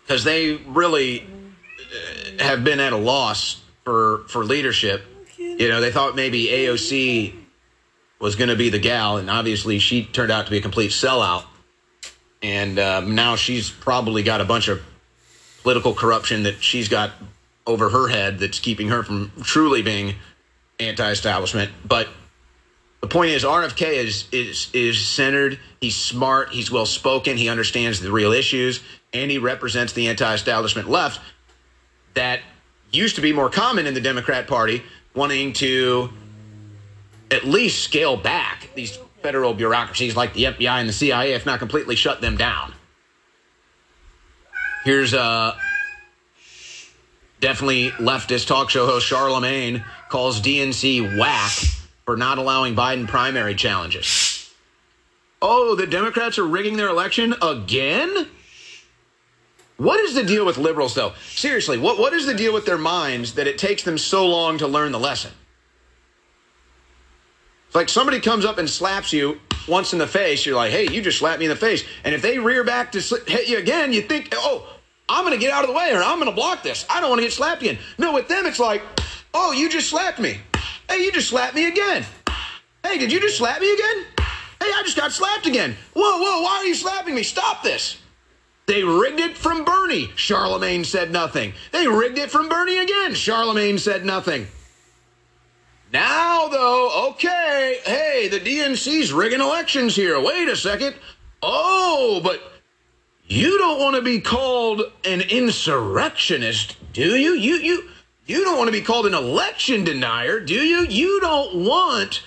because they really uh, have been at a loss for for leadership. You know, they thought maybe AOC was going to be the gal, and obviously she turned out to be a complete sellout. And um, now she's probably got a bunch of political corruption that she's got over her head that's keeping her from truly being anti-establishment. But the point is, RFK is is is centered. He's smart. He's well spoken. He understands the real issues, and he represents the anti-establishment left that used to be more common in the Democrat Party, wanting to at least scale back these federal bureaucracies like the FBI and the CIA, if not completely shut them down. Here's uh definitely leftist talk show host Charlamagne calls DNC whack for not allowing Biden primary challenges. Oh, the Democrats are rigging their election again? What is the deal with liberals, though? Seriously, what, what is the deal with their minds that it takes them so long to learn the lesson? It's like somebody comes up and slaps you once in the face. You're like, hey, you just slapped me in the face. And if they rear back to sli- hit you again, you think, oh, I'm going to get out of the way or I'm going to block this. I don't want to get slapped again. No, with them, it's like, oh, you just slapped me. Hey, you just slapped me again. Hey, did you just slap me again? Hey, I just got slapped again. Whoa, whoa, why are you slapping me? Stop this. They rigged it from Bernie. Charlamagne said nothing. They rigged it from Bernie again. Charlamagne said nothing. Now, though, okay, hey, the DNC's rigging elections here. Wait a second. Oh, but you don't want to be called an insurrectionist, do you? You you you don't want to be called an election denier, do you? You don't want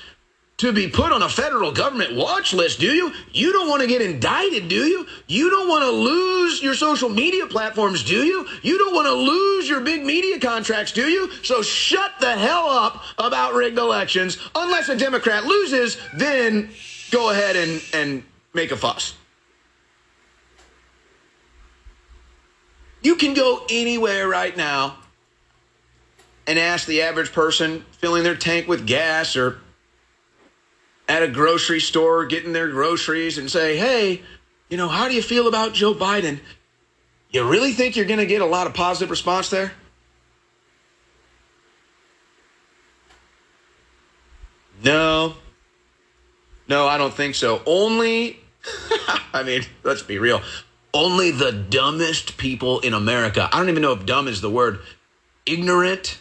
to be put on a federal government watch list, do you? You don't want to get indicted, do you? You don't want to lose your social media platforms, do you? You don't want to lose your big media contracts, do you? So shut the hell up about rigged elections. Unless a Democrat loses, then go ahead and, and make a fuss. You can go anywhere right now and ask the average person filling their tank with gas or at a grocery store getting their groceries and say, hey, you know, how do you feel about Joe Biden? You really think you're going to get a lot of positive response there? No. No, I don't think so. Only, [laughs] I mean, let's be real. Only the dumbest people in America, I don't even know if dumb is the word, ignorant,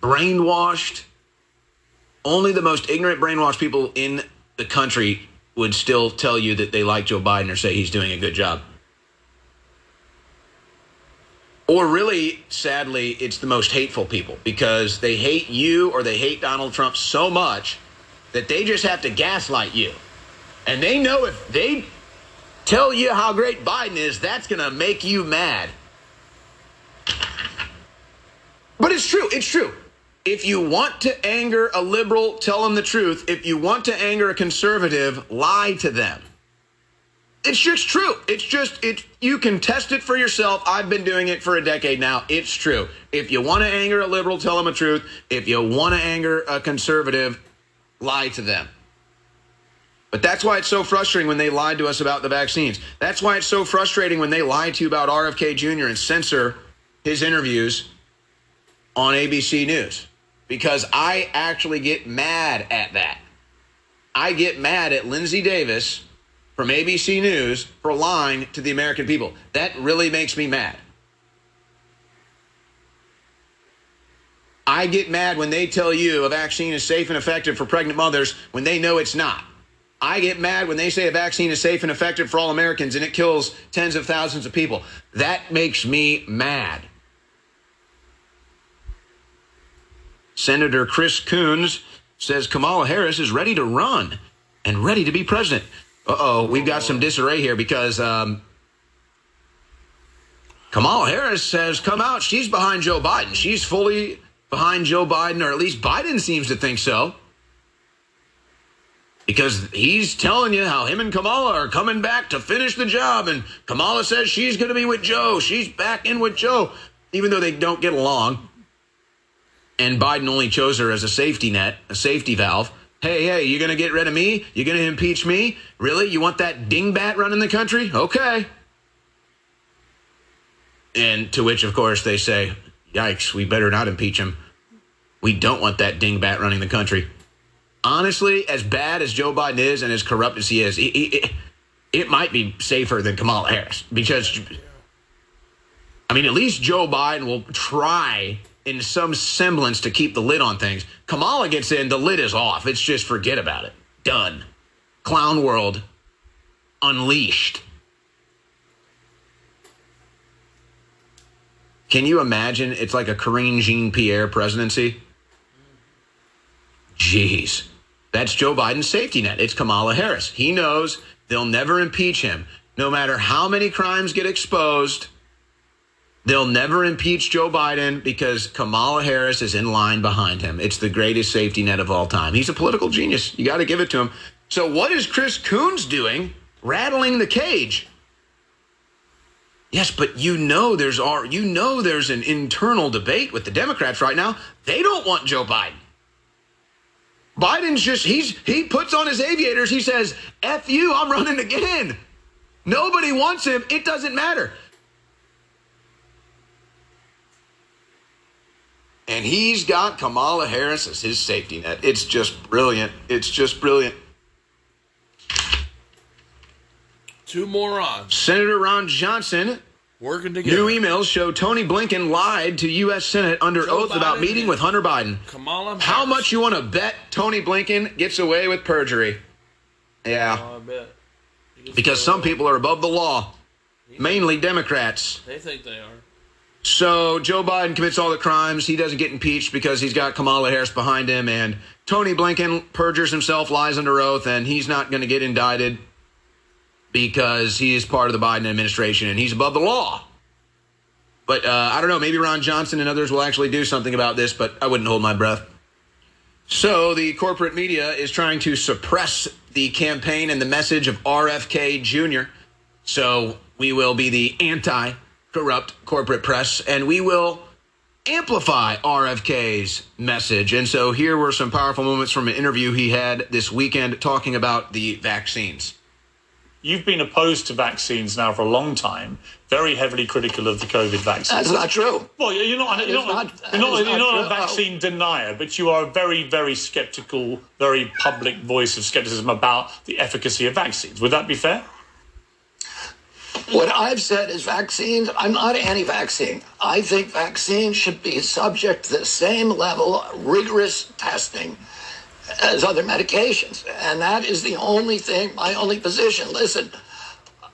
brainwashed, only the most ignorant, brainwashed people in the country would still tell you that they like Joe Biden or say he's doing a good job. Or really, sadly, it's the most hateful people because they hate you or they hate Donald Trump so much that they just have to gaslight you. And they know if they tell you how great Biden is, that's going to make you mad. But it's true. It's true. If you want to anger a liberal, tell them the truth. If you want to anger a conservative, lie to them. It's just true. It's just it. You can test it for yourself. I've been doing it for a decade now. It's true. If you want to anger a liberal, tell them the truth. If you want to anger a conservative, lie to them. But that's why it's so frustrating when they lied to us about the vaccines. That's why it's so frustrating when they lie to you about RFK Jr. and censor his interviews on ABC News. Because I actually get mad at that. I get mad at Linsey Davis from ABC News for lying to the American people. That really makes me mad. I get mad when they tell you a vaccine is safe and effective for pregnant mothers when they know it's not. I get mad when they say a vaccine is safe and effective for all Americans and it kills tens of thousands of people. That makes me mad. Senator Chris Coons says Kamala Harris is ready to run and ready to be president. Uh oh, we've got some disarray here because um, Kamala Harris has come out. She's behind Joe Biden. She's fully behind Joe Biden, or at least Biden seems to think so. Because he's telling you how him and Kamala are coming back to finish the job. And Kamala says she's going to be with Joe. She's back in with Joe, even though they don't get along. And Biden only chose her as a safety net, a safety valve. Hey, hey, you're going to get rid of me? You're going to impeach me? Really? You want that dingbat running the country? Okay. And to which, of course, they say, yikes, we better not impeach him. We don't want that dingbat running the country. Honestly, as bad as Joe Biden is and as corrupt as he is, it might be safer than Kamala Harris because, I mean, at least Joe Biden will try in some semblance to keep the lid on things. Kamala gets in, the lid is off. It's just forget about it. Done. Clown world unleashed. Can you imagine? It's like a Karine Jean Pierre presidency. Jeez. That's Joe Biden's safety net. It's Kamala Harris. He knows they'll never impeach him. No matter how many crimes get exposed, they'll never impeach Joe Biden because Kamala Harris is in line behind him. It's the greatest safety net of all time. He's a political genius. You got to give it to him. So, what is Chris Coons doing? Rattling the cage. Yes, but you know there's you know there's an internal debate with the Democrats right now. They don't want Joe Biden. Biden's just he's he puts on his aviators. He says, "F you, I'm running again." Nobody wants him. It doesn't matter. And he's got Kamala Harris as his safety net. It's just brilliant. It's just brilliant. Two morons. Senator Ron Johnson working together. New emails show Tony Blinken lied to U.S. Senate under Joe oath about meeting with Hunter Biden. Kamala How much you want to bet Tony Blinken gets away with perjury? Yeah, Oh, I bet. because some people are above the law, mainly Democrats. They think they are. So Joe Biden commits all the crimes. He doesn't get impeached because he's got Kamala Harris behind him, and Tony Blinken perjures himself, lies under oath, and he's not going to get indicted because he is part of the Biden administration and he's above the law. But uh, I don't know. Maybe Ron Johnson and others will actually do something about this, but I wouldn't hold my breath. So the corporate media is trying to suppress the campaign and the message of RFK Jr. So we will be the anti corrupt corporate press and we will amplify RFK's message. And so here were some powerful moments from an interview he had this weekend talking about the vaccines. You've been opposed to vaccines now for a long time, very heavily critical of the COVID vaccine. That's not true. Well, you're not, you're not, not- you're not, you're not not a oh. vaccine denier, but you are a very, very skeptical, very public voice of skepticism about the efficacy of vaccines. Would that be fair? What I've said is vaccines, I'm not anti vaccine. I think vaccines should be subject to the same level of rigorous testing as other medications. And that is the only thing, my only position. Listen,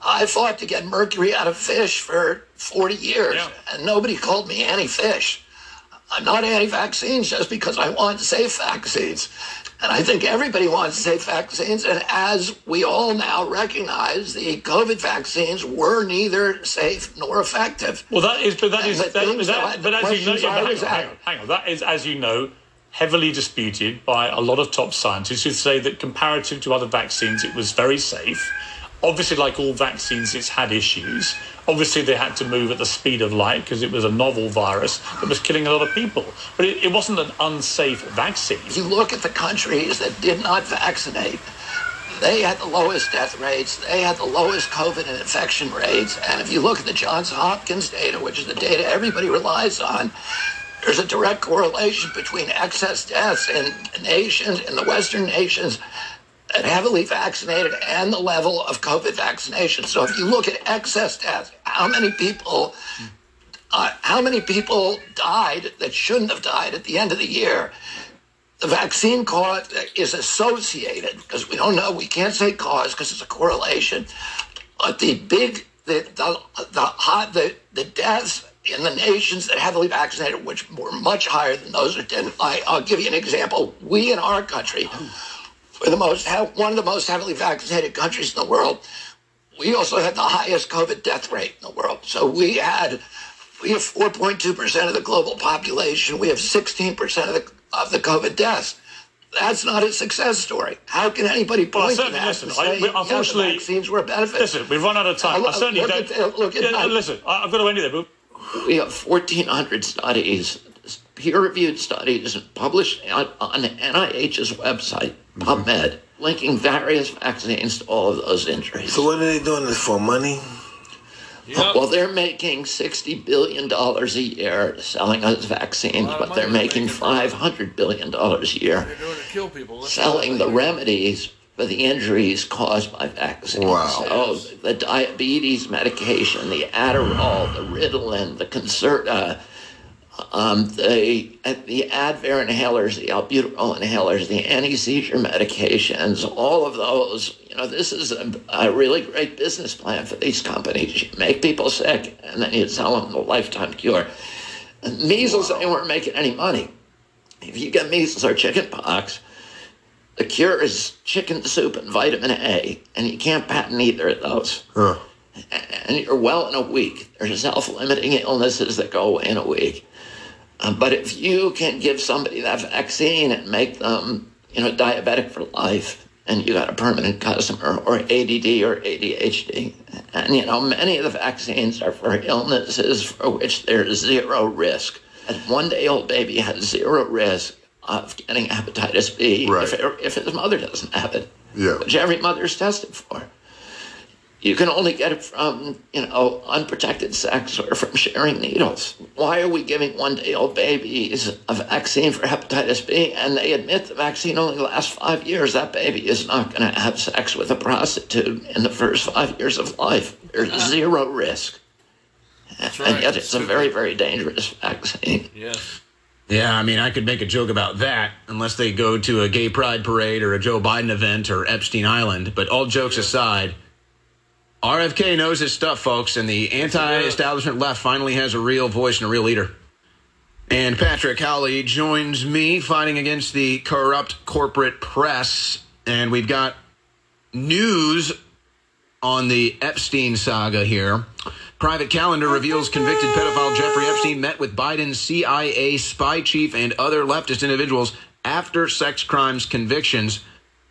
I fought to get mercury out of fish for 40 years, Yeah. and nobody called me anti fish. I'm not anti vaccines just because I want safe vaccines. And I think everybody wants safe vaccines. And as we all now recognize, the COVID vaccines were neither safe nor effective. Well, that is, but that is, that, is that, that, but as you know, yeah, but hang, on, hang, on, hang on, that is, as you know, heavily disputed by a lot of top scientists who say that comparative to other vaccines, it was very safe. Obviously, like all vaccines, it's had issues. Obviously, they had to move at the speed of light because it was a novel virus that was killing a lot of people. But it, it wasn't an unsafe vaccine. If you look at the countries that did not vaccinate, they had the lowest death rates, they had the lowest COVID infection rates. And if you look at the Johns Hopkins data, which is the data everybody relies on, there's a direct correlation between excess deaths in nations, in the Western nations heavily vaccinated and the level of COVID vaccination. So if you look at excess deaths, how many people, uh, how many people died that shouldn't have died at the end of the year? The vaccine cause is associated because we don't know, we can't say cause because it's a correlation. But the big, the the the, the the deaths in the nations that heavily vaccinated, which were much higher than those that didn't. I, I'll give you an example. We in our country, we're the most one of the most heavily vaccinated countries in the world. We also had the highest COVID death rate in the world. So we had we have 4.2 percent of the global population. We have 16 percent of the of the COVID deaths. That's not a success story. How can anybody Well, I to that listen. and I, say, we- yeah, unfortunately, vaccines were a benefit? Listen, we've run out of time. Uh, I certainly look don't. at- look at- Yeah, listen, I- I've got to end it there. But We have 1,400 studies, peer-reviewed studies published on, on NIH's website, mm-hmm. PubMed, linking various vaccines to all of those injuries. So what are they doing this for? Money? Well, they're making $60 billion a year selling us vaccines, but they're they're making $500 billion a year They're doing to kill people. Let's selling the remedies for the injuries caused by vaccines. Wow. So the diabetes medication, the Adderall, the Ritalin, the Concerta, um, the the Advair inhalers, the albuterol inhalers, the anti-seizure medications, all of those. You know, this is a, a really great business plan for these companies. You make people sick, and then you sell them the lifetime cure. Measles, they weren't making any money. If you get measles or chicken pox, the cure is chicken soup and vitamin A, and you can't patent either of those. Huh. And you're well in a week. There's self-limiting illnesses that go away in a week. Um, but if you can give somebody that vaccine and make them, you know, diabetic for life, and you got a permanent customer, or ADD or ADHD, and you know, many of the vaccines are for illnesses for which there's zero risk. A one-day-old baby has zero risk of getting hepatitis B Right. if, if his mother doesn't have it, Yeah. which every mother's tested for. You can only get it from, you know, unprotected sex or from sharing needles. Why are we giving one day old babies a vaccine for hepatitis B and they admit the vaccine only lasts five years? That baby is not going to have sex with a prostitute in the first five years of life. There's zero risk. That's And yet it's a very, very dangerous vaccine. Yes. Yeah, I mean, I could make a joke about that unless they go to a gay pride parade or a Joe Biden event or Epstein Island. But all jokes aside, RFK knows his stuff, folks, and the anti establishment left finally has a real voice and a real leader. And Patrick Howley joins me fighting against the corrupt corporate press. And we've got news on the Epstein saga here. Private calendar reveals convicted pedophile Jeffrey Epstein met with Biden's CIA spy chief and other leftist individuals after sex crimes convictions.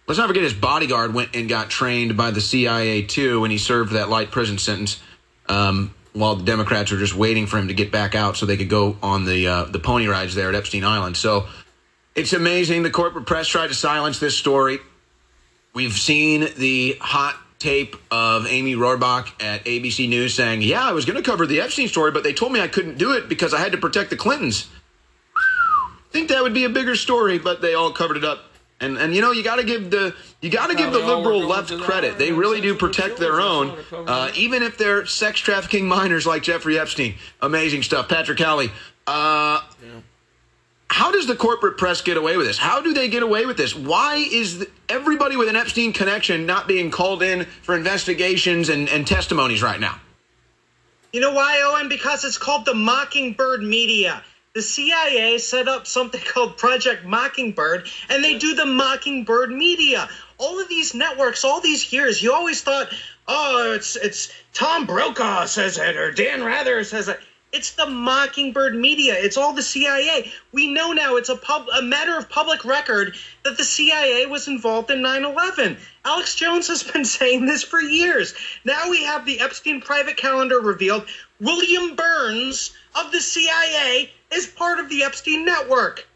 Let's not forget his bodyguard went and got trained by the CIA too and he served that light prison sentence. Um, while the Democrats were just waiting for him to get back out so they could go on the uh, the pony rides there at Epstein Island. So it's amazing. The corporate press tried to silence this story. We've seen the hot tape of Amy Robach at ABC News saying, "Yeah, I was going to cover the Epstein story, but they told me I couldn't do it because I had to protect the Clintons." think that would be a bigger story, but they all covered it up. And and you know you got to give the you got to give the they all were liberal left credit. They really do protect their own, all they're covering. uh, even if they're sex trafficking minors like Jeffrey Epstein. Amazing stuff, Patrick Howley. Uh, how does the corporate press get away with this? How do they get away with this? Why is th- everybody with an Epstein connection not being called in for investigations and, and testimonies right now? You know why, Owen? Because it's called the Mockingbird Media. The CIA set up something [laughs] called Project Mockingbird, and they do the Mockingbird Media. All of these networks, all these years, you always thought, oh, it's it's Tom Brokaw says it or Dan Rather says it. It's the Mockingbird media. It's all the CIA. We know now it's a pub a matter of public record that the CIA was involved in 9/11. Alex Jones has [laughs] been saying this for years. Now we have the Epstein private calendar revealed. William Burns of the CIA is part of the Epstein network.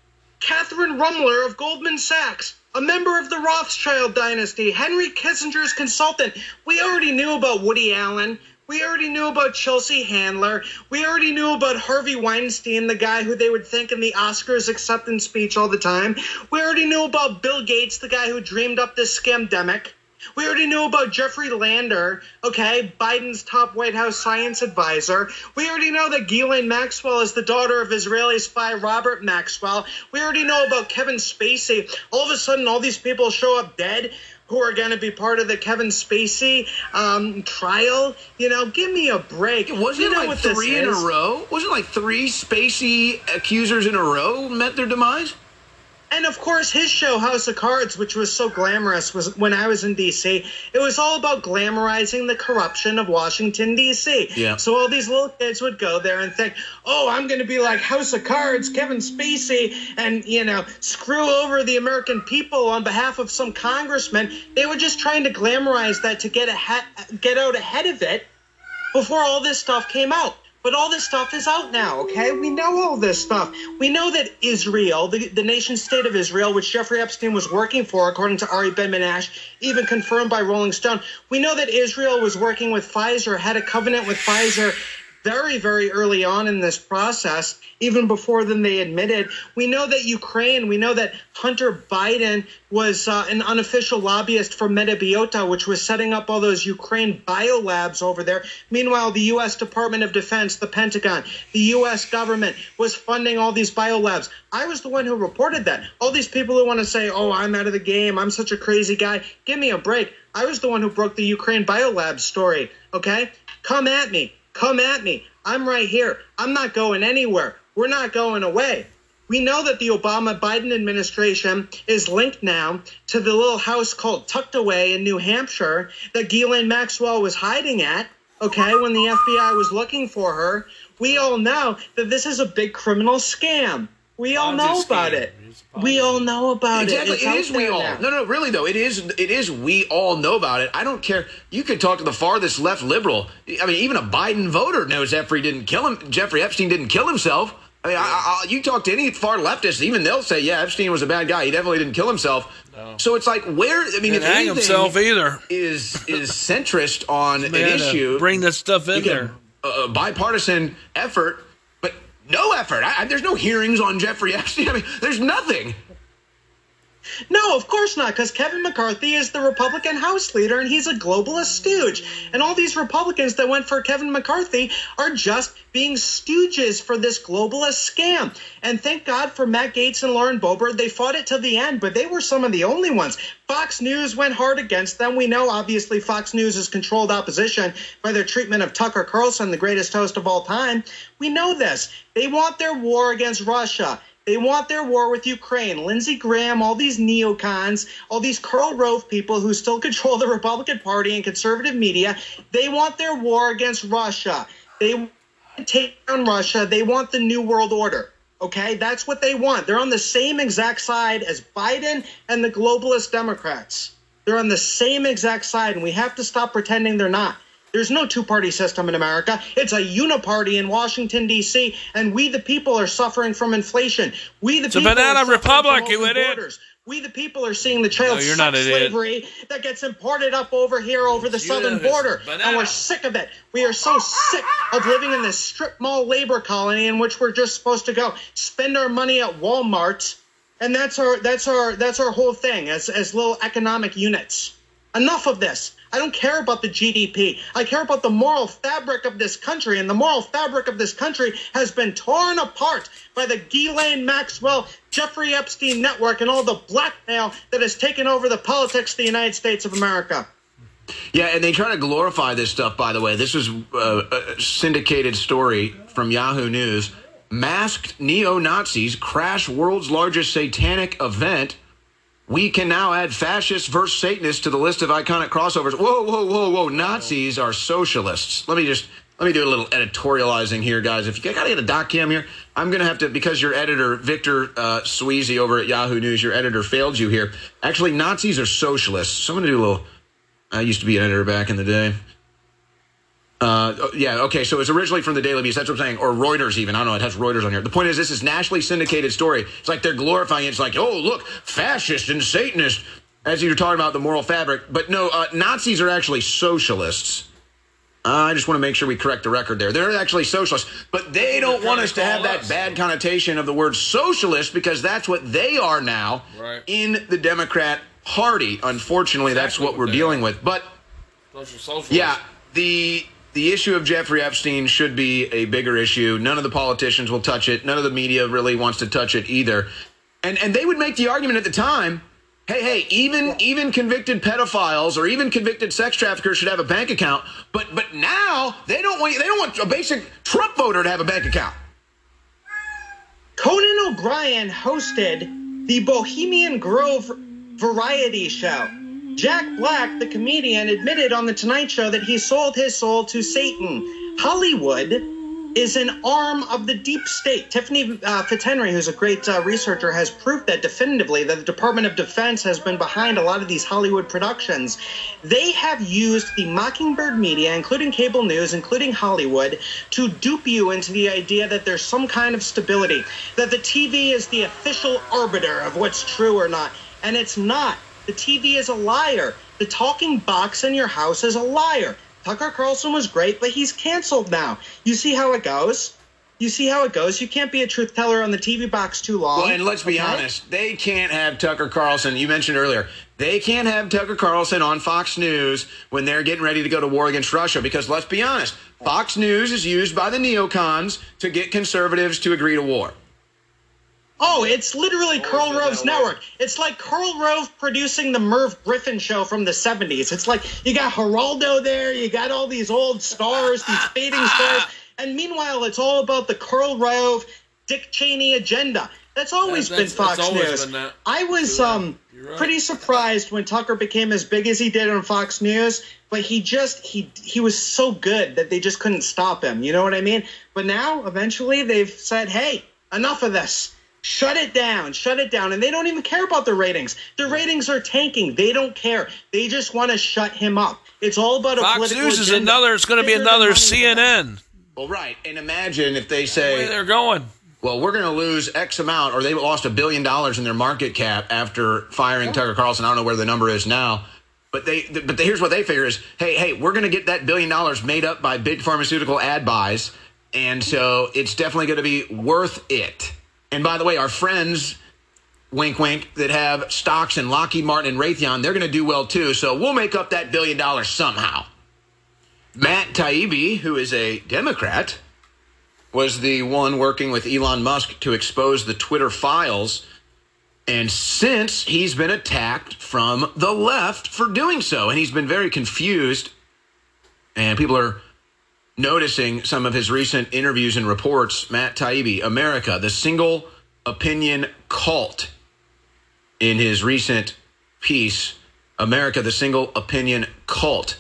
Kathryn Ruemmler of Goldman Sachs, a member of the Rothschild dynasty, Henry Kissinger's consultant. We already knew about Woody Allen. We already knew about Chelsea Handler. We already knew about Harvey Weinstein, the guy who they would thank in the Oscars acceptance speech all the time. We already knew about Bill Gates, the guy who dreamed up this scamdemic. We already knew about Jeffrey Lander, okay, Biden's top White House science advisor. We already know that Ghislaine Maxwell is the daughter of Israeli spy Robert Maxwell. We already know about Kevin Spacey. All of a sudden, all these people show up dead who are going to be part of the Kevin Spacey um, trial. You know, give me a break. Wasn't you it like three in a row? Wasn't it like three Spacey accusers in a row met their demise? And of course, his show House of Cards, which was so glamorous, was when I was in D.C. It was all about glamorizing the corruption of Washington D.C. Yeah. So all these little kids would go there and think, "Oh, I'm going to be like House of Cards, Kevin Spacey, and you know, screw over the American people on behalf of some congressman." They were just trying to glamorize that to get ahead, get out ahead of it before all this stuff came out. But all this stuff is out now, okay? We know all this stuff. We know that Israel, the, the nation state of Israel, which Jeffrey Epstein was working for, according to Ari Ben-Menashe, even confirmed by Rolling Stone, we know that Israel was working with Pfizer, had a covenant with Pfizer very, very early on in this process, even before then they admitted. We know that Ukraine, we know that Hunter Biden was uh, an unofficial lobbyist for Metabiota, which was setting up all those Ukraine biolabs over there. Meanwhile, the U.S. Department of Defense, the Pentagon, the U.S. government was funding all these biolabs. I was the one who reported that. All these people who want to say, oh, I'm out of the game, I'm such a crazy guy, give me a break. I was the one who broke the Ukraine biolab story, okay? Come at me. Come at me. I'm right here. I'm not going anywhere. We're not going away. We know that the Obama Biden administration is linked now to the little house called Tucked Away in New Hampshire that Ghislaine Maxwell was hiding at, okay, when the FBI was looking for her. We all know that this is a big criminal scam. We all know about it. We all know about exactly. it. It's It out is we all. now. No, no, really though. It is. It is. We all know about it. I don't care. You could talk to the farthest left liberal. I mean, even a Biden voter knows Jeffrey didn't kill him. Jeffrey Epstein didn't kill himself. I mean, I, I, you talk to any far leftist, even they'll say, "Yeah, Epstein was a bad guy. He definitely didn't kill himself." So it's like, where? I mean, Didn't if hang anything himself either. is is centrist on [laughs] an Man, uh, issue, bring that stuff in you there. A, a bipartisan effort, but no effort. I, I, there's no hearings on Jeffrey Epstein. [laughs] I mean, there's nothing. No, of course not, because Kevin McCarthy is the Republican House leader and he's a globalist stooge. And all these Republicans that went for Kevin McCarthy are just being stooges for this globalist scam. And thank God for Matt Gaetz and Lauren Boebert. They fought it to the end, but they were some of the only ones. Fox News went hard against them. We know, obviously, Fox News is controlled opposition by their treatment of Tucker Carlson, the greatest host of all time. We know this. They want their war against Russia. They want their war with Ukraine. Lindsey Graham, all these neocons, all these Karl Rove people who still [laughs] control the Republican Party and conservative media, they want their war against Russia. They take down Russia. They want the New World Order. Okay, that's what they want. They're on the same exact side as Biden and the globalist Democrats. They're on the same exact side, and we have to stop pretending they're not. There's no two party system in America. It's a uniparty in Washington, D.C., and we, the people, are suffering from inflation. We, the It's a people, banana are suffering republic, from you idiot. We, the people, are seeing the child No, you're sex not an idiot. slavery that gets imported up over here over the southern border. banana. And we're sick of it. We are so sick of living in this strip mall labor colony in which we're just supposed to go spend our money at Walmart. And that's our that's our that's our whole thing as as little economic units. Enough of this. I don't care about the GDP. I care about the moral fabric of this country, and the moral fabric of this country has been torn apart by the Ghislaine Maxwell, Jeffrey Epstein network, and all the blackmail that has taken over the politics of the United States of America. Yeah, and they try to glorify this stuff. By the way, this is uh, a syndicated story from Yahoo News. Masked neo Nazis crash world's largest satanic event. We can now add fascists versus Satanists to the list of iconic crossovers. Whoa, whoa, whoa, whoa! Nazis are socialists. Let me just let me do a little editorializing here, guys. If you got to get a doc cam here, I'm to have to, because your editor, Victor uh, Sweezy over at Yahoo News, your editor failed you here. Actually, Nazis are socialists. So I'm to do a little, I used to be an editor back in the day. Uh, yeah, okay, so it's originally from the Daily Beast. That's what I'm saying. Or Reuters, even. I don't know. It has Reuters on here. The point is, this is nationally syndicated story. It's like they're glorifying it. It's like, oh, look, fascist and Satanist, as you're talking about the moral fabric. But no, uh, Nazis are actually socialists. Uh, I just want to make sure we correct the record there. They're actually socialists, but they don't want us to have that bad connotation of the word socialist because that's what they are now Right. in the Democrat Party. Unfortunately, that's what we're dealing with. But Social yeah, the the issue of Jeffrey Epstein should be a bigger issue. None of the politicians will touch it. None of the media really wants to touch it either. And and they would make the argument at the time, hey, hey, even even convicted pedophiles or even convicted sex traffickers should have a bank account. But but now they don't want they don't want a basic Trump voter to have a bank account. Conan O'Brien hosted the Bohemian Grove variety show. Jack Black, the comedian, admitted on The Tonight Show that he sold his soul to Satan. Hollywood is an arm of the deep state. Tiffany uh, Fitzhenry, who's a great uh, researcher, has proved that definitively that the Department of Defense has been behind a lot of these Hollywood productions. They have used the Mockingbird media, including cable news, including Hollywood, to dupe you into the idea that there's some kind of stability, that the TV is the official arbiter of what's true or not. And it's not. The TV is a liar. The talking box in your house is a liar. Tucker Carlson was great, but he's canceled now. You see how it goes? You see how it goes? You can't be a truth teller on the TV box too long. Well, and let's be okay? honest, they can't have Tucker Carlson. You mentioned earlier, they can't have Tucker Carlson on Fox News when they're getting ready to go to war against Russia because let's be honest, Fox News is used by the neocons to get conservatives to agree to war. Oh, it's literally Karl Rove's network. It's like Karl Rove producing the Merv Griffin show from the 70s. It's like you got Geraldo there, you got all these old stars, these [laughs] fading stars, and meanwhile, it's all about the Karl Rove, Dick Cheney agenda. That's always That's- been Fox that's always News. been. I was um right. pretty surprised when Tucker became as big as he did on Fox News, but he just he he was so good that they just couldn't stop him. You know what I mean? But now, eventually, they've said, "Hey, enough of this." Shut it down, shut it down. And they don't even care about the ratings. The ratings are tanking. They don't care. They just want to shut him up. It's all about a Fox political News is agenda. another. It's going to be another. CNN. Well, right. And imagine if they Where say, they're going. well, we're going to lose X amount, or they lost a billion dollars in their market cap after firing Tucker Carlson. I don't know where the number is now. But they, but here's what they figure is, hey, hey, we're going to get that billion dollars made up by big pharmaceutical ad buys, and so it's definitely going to be worth it. And by the way, our friends, wink, wink, that have stocks in Lockheed Martin and Raytheon, they're going to do well too. So we'll make up that billion dollars somehow. Matt Taibbi, who is a Democrat, was the one working with Elon Musk to expose the Twitter files. And since he's been attacked from the left for doing so, and he's been very confused, and people are noticing some of his recent interviews and reports. Matt Taibbi, America, the single opinion cult, in his recent piece, America, the single opinion cult.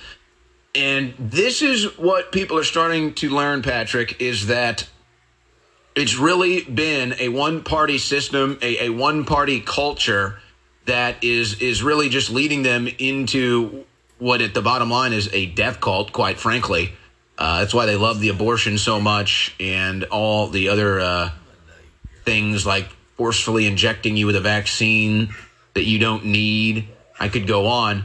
And this is what people are starting to learn, Patrick, is that it's really been a one party system, a, a one party culture that is is really just leading them into what at the bottom line is a death cult, quite frankly. Uh, that's why they love the abortion so much and all the other uh, things like forcefully injecting you with a vaccine that you don't need. I could go on.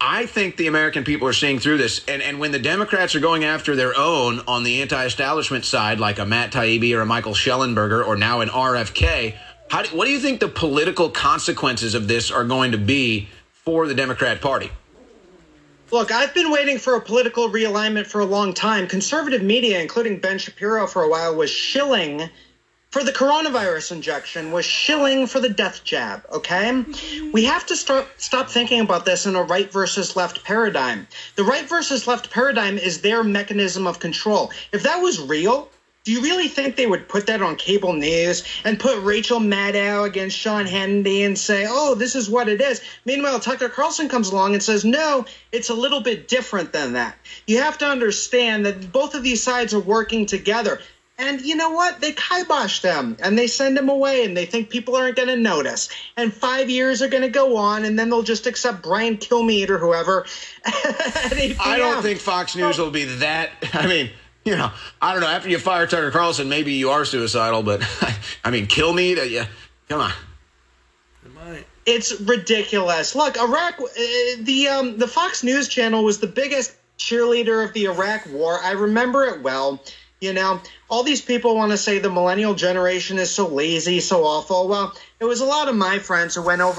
I think the American people are seeing through this. And, and when the Democrats are going after their own on the anti establishment side, like a Matt Taibbi or a Michael Shellenberger or now an RFK, how do, what do you think the political consequences of this are going to be for the Democrat Party? Look, I've been waiting for a political realignment for a long time. Conservative media, including Ben Shapiro for a while, was shilling for the coronavirus injection, was shilling for the death jab, okay? Mm-hmm. We have to start stop thinking about this in a right versus left paradigm. The right versus left paradigm is their mechanism of control. If that was real, Do you really think they would put that on cable news and put Rachel Maddow against Sean Hannity and say, oh, this is what it is? Meanwhile, Tucker Carlson comes along and says, no, it's a little bit different than that. You have to understand that both of these sides are working together. And you know what? They kibosh them and they send them away and they think people aren't going to notice. And five years are going to go on and then they'll just accept Brian Kilmeade or whoever. [laughs] I don't think Fox News will be that. I mean, you know, I don't know. After you fire Tucker Carlson, maybe you are suicidal, but [laughs] I mean, kill me? To, yeah, come on. It's ridiculous. Look, Iraq, uh, the um, the Fox News channel was the biggest cheerleader of the Iraq War. I remember it well. You know, all these people want to say the millennial generation is so lazy, so awful. Well, it was a lot of my friends who went over